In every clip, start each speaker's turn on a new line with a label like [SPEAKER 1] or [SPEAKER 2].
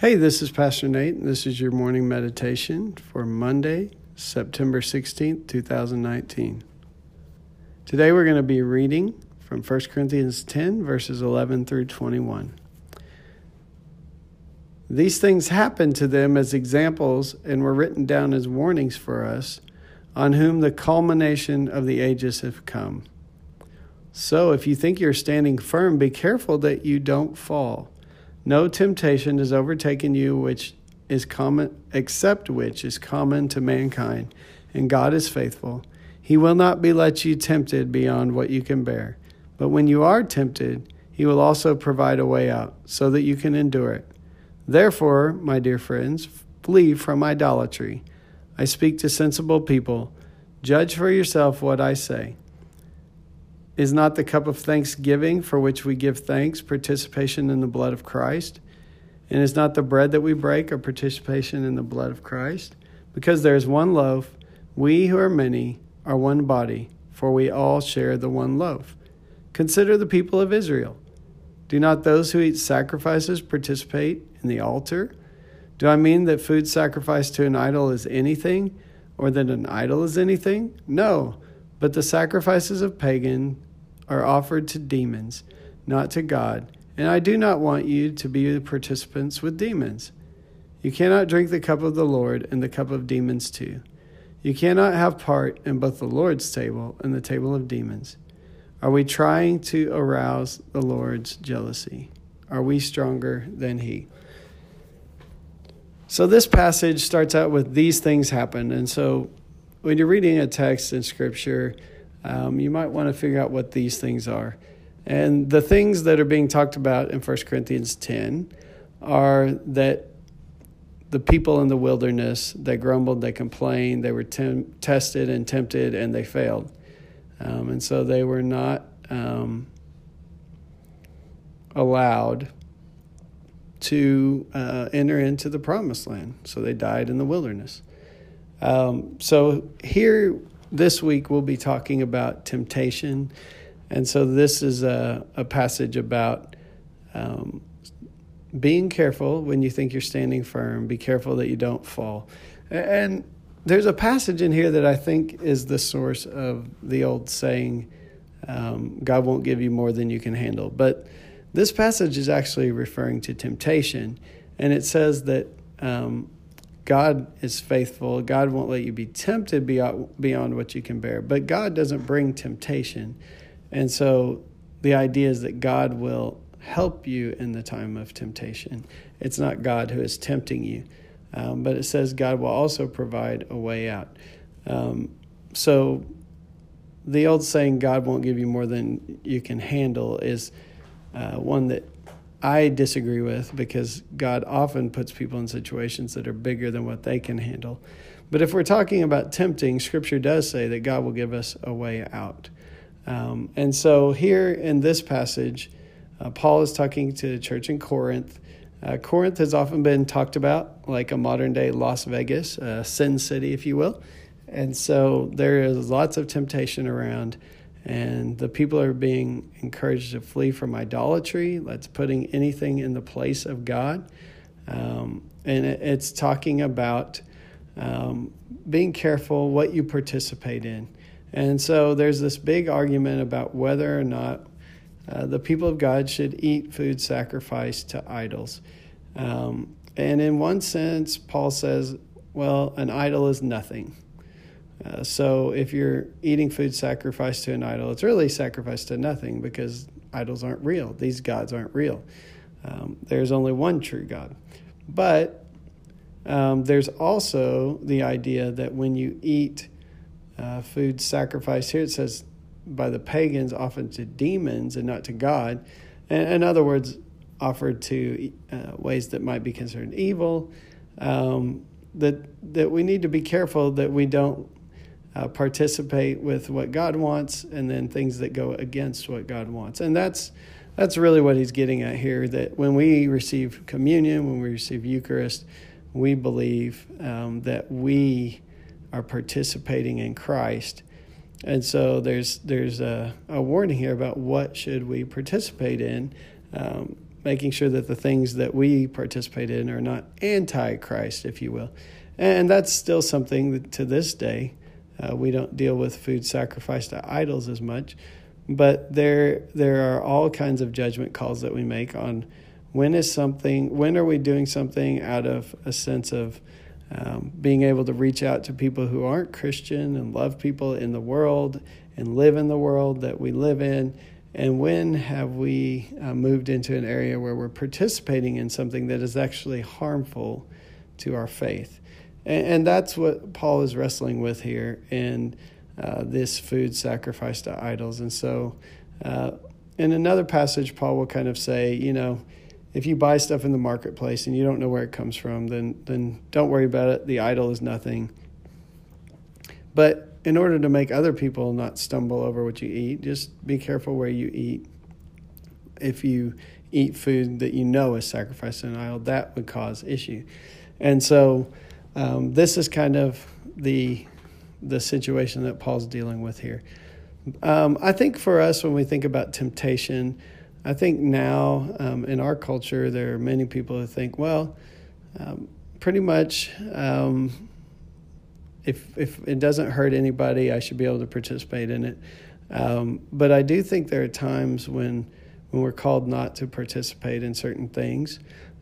[SPEAKER 1] Hey, this is Pastor Nate, and this is your morning meditation for Monday, September 16th, 2019. Today we're going to be reading from 1 Corinthians 10, verses 11 through 21. These things happened to them as examples and were written down as warnings for us, on whom the culmination of the ages have come. So if you think you're standing firm, be careful that you don't fall. No temptation has overtaken you which is common except which is common to mankind, and God is faithful. He will not be let you tempted beyond what you can bear. But when you are tempted, he will also provide a way out so that you can endure it. Therefore, my dear friends, flee from idolatry. I speak to sensible people. Judge for yourself what I say. Is not the cup of thanksgiving for which we give thanks participation in the blood of Christ? And is not the bread that we break a participation in the blood of Christ? Because there is one loaf, we who are many are one body, for we all share the one loaf. Consider the people of Israel. Do not those who eat sacrifices participate in the altar? Do I mean that food sacrificed to an idol is anything, or that an idol is anything? No, but the sacrifices of pagan are offered to demons, not to God. And I do not want you to be participants with demons. You cannot drink the cup of the Lord and the cup of demons too. You cannot have part in both the Lord's table and the table of demons. Are we trying to arouse the Lord's jealousy? Are we stronger than He? So, this passage starts out with these things happen. And so, when you're reading a text in Scripture, um, you might want to figure out what these things are. And the things that are being talked about in 1 Corinthians 10 are that the people in the wilderness, they grumbled, they complained, they were tem- tested and tempted, and they failed. Um, and so they were not um, allowed to uh, enter into the promised land. So they died in the wilderness. Um, so here this week we'll be talking about temptation. And so this is a, a passage about um, being careful when you think you're standing firm. Be careful that you don't fall. And there's a passage in here that I think is the source of the old saying, um, God won't give you more than you can handle. But this passage is actually referring to temptation. And it says that um, God is faithful. God won't let you be tempted beyond what you can bear. But God doesn't bring temptation. And so the idea is that God will help you in the time of temptation. It's not God who is tempting you. Um, but it says God will also provide a way out. Um, so the old saying, God won't give you more than you can handle, is uh, one that I disagree with because God often puts people in situations that are bigger than what they can handle. But if we're talking about tempting, Scripture does say that God will give us a way out. Um, and so here in this passage, uh, Paul is talking to the church in Corinth. Uh, Corinth has often been talked about like a modern day Las Vegas, a sin city, if you will. And so there is lots of temptation around. And the people are being encouraged to flee from idolatry. That's putting anything in the place of God. Um, and it, it's talking about um, being careful what you participate in. And so there's this big argument about whether or not uh, the people of God should eat food sacrificed to idols. Um, and in one sense, Paul says, well, an idol is nothing. Uh, so if you're eating food sacrificed to an idol, it's really sacrificed to nothing because idols aren't real. These gods aren't real. Um, there's only one true God. But um, there's also the idea that when you eat uh, food sacrificed, here it says by the pagans, often to demons and not to God. And, in other words, offered to uh, ways that might be considered evil. Um, that that we need to be careful that we don't uh, participate with what God wants and then things that go against what God wants. And that's that's really what he's getting at here that when we receive communion, when we receive Eucharist, we believe um, that we are participating in Christ. And so there's there's a, a warning here about what should we participate in, um, making sure that the things that we participate in are not anti-Christ, if you will. And that's still something that to this day uh, we don't deal with food sacrificed to idols as much, but there there are all kinds of judgment calls that we make on when is something when are we doing something out of a sense of um, being able to reach out to people who aren't Christian and love people in the world and live in the world that we live in. And when have we uh, moved into an area where we're participating in something that is actually harmful to our faith? And, and that's what Paul is wrestling with here in uh, this food sacrificed to idols. And so, uh, in another passage, Paul will kind of say, you know, if you buy stuff in the marketplace and you don't know where it comes from, then then don't worry about it. The idol is nothing. But in order to make other people not stumble over what you eat, just be careful where you eat. If you eat food that you know is sacrificed to an idol, that would cause issue. And so um, this is kind of the the situation that Paul's dealing with here. Um, I think for us, when we think about temptation, I think now um, in our culture, there are many people who think, well, um, pretty much um, if, if it doesn't hurt anybody, I should be able to participate in it. Um, but I do think there are times when, when we're called not to participate in certain things,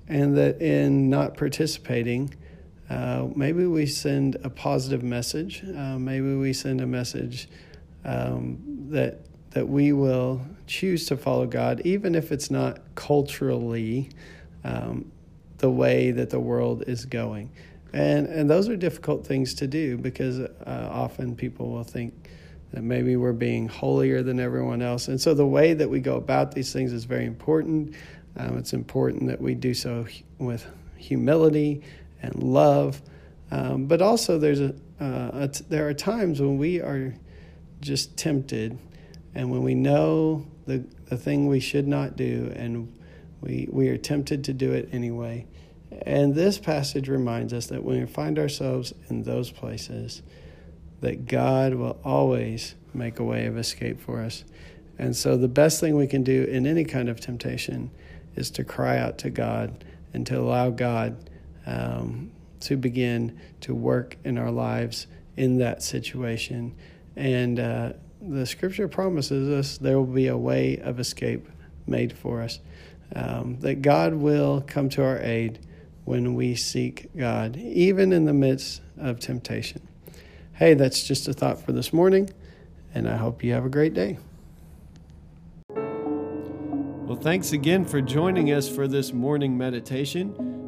[SPEAKER 1] and that in not participating, uh, maybe we send a positive message. Uh, maybe we send a message um, that that we will choose to follow God, even if it's not culturally um, the way that the world is going. And, and those are difficult things to do because uh, often people will think that maybe we're being holier than everyone else. And so the way that we go about these things is very important. Um, it's important that we do so with humility and love. Um, but also, there's a, uh, a t- there are times when we are just tempted and when we know the, the thing we should not do and we, we are tempted to do it anyway. And this passage reminds us that when we find ourselves in those places, that God will always make a way of escape for us. And so the best thing we can do in any kind of temptation is to cry out to God and to allow God um, to begin to work in our lives in that situation. And uh, the scripture promises us there will be a way of escape made for us. Um, that God will come to our aid when we seek God, even in the midst of temptation. Hey, that's just a thought for this morning, and I hope you have a great day. Well, thanks again for joining us for this morning meditation.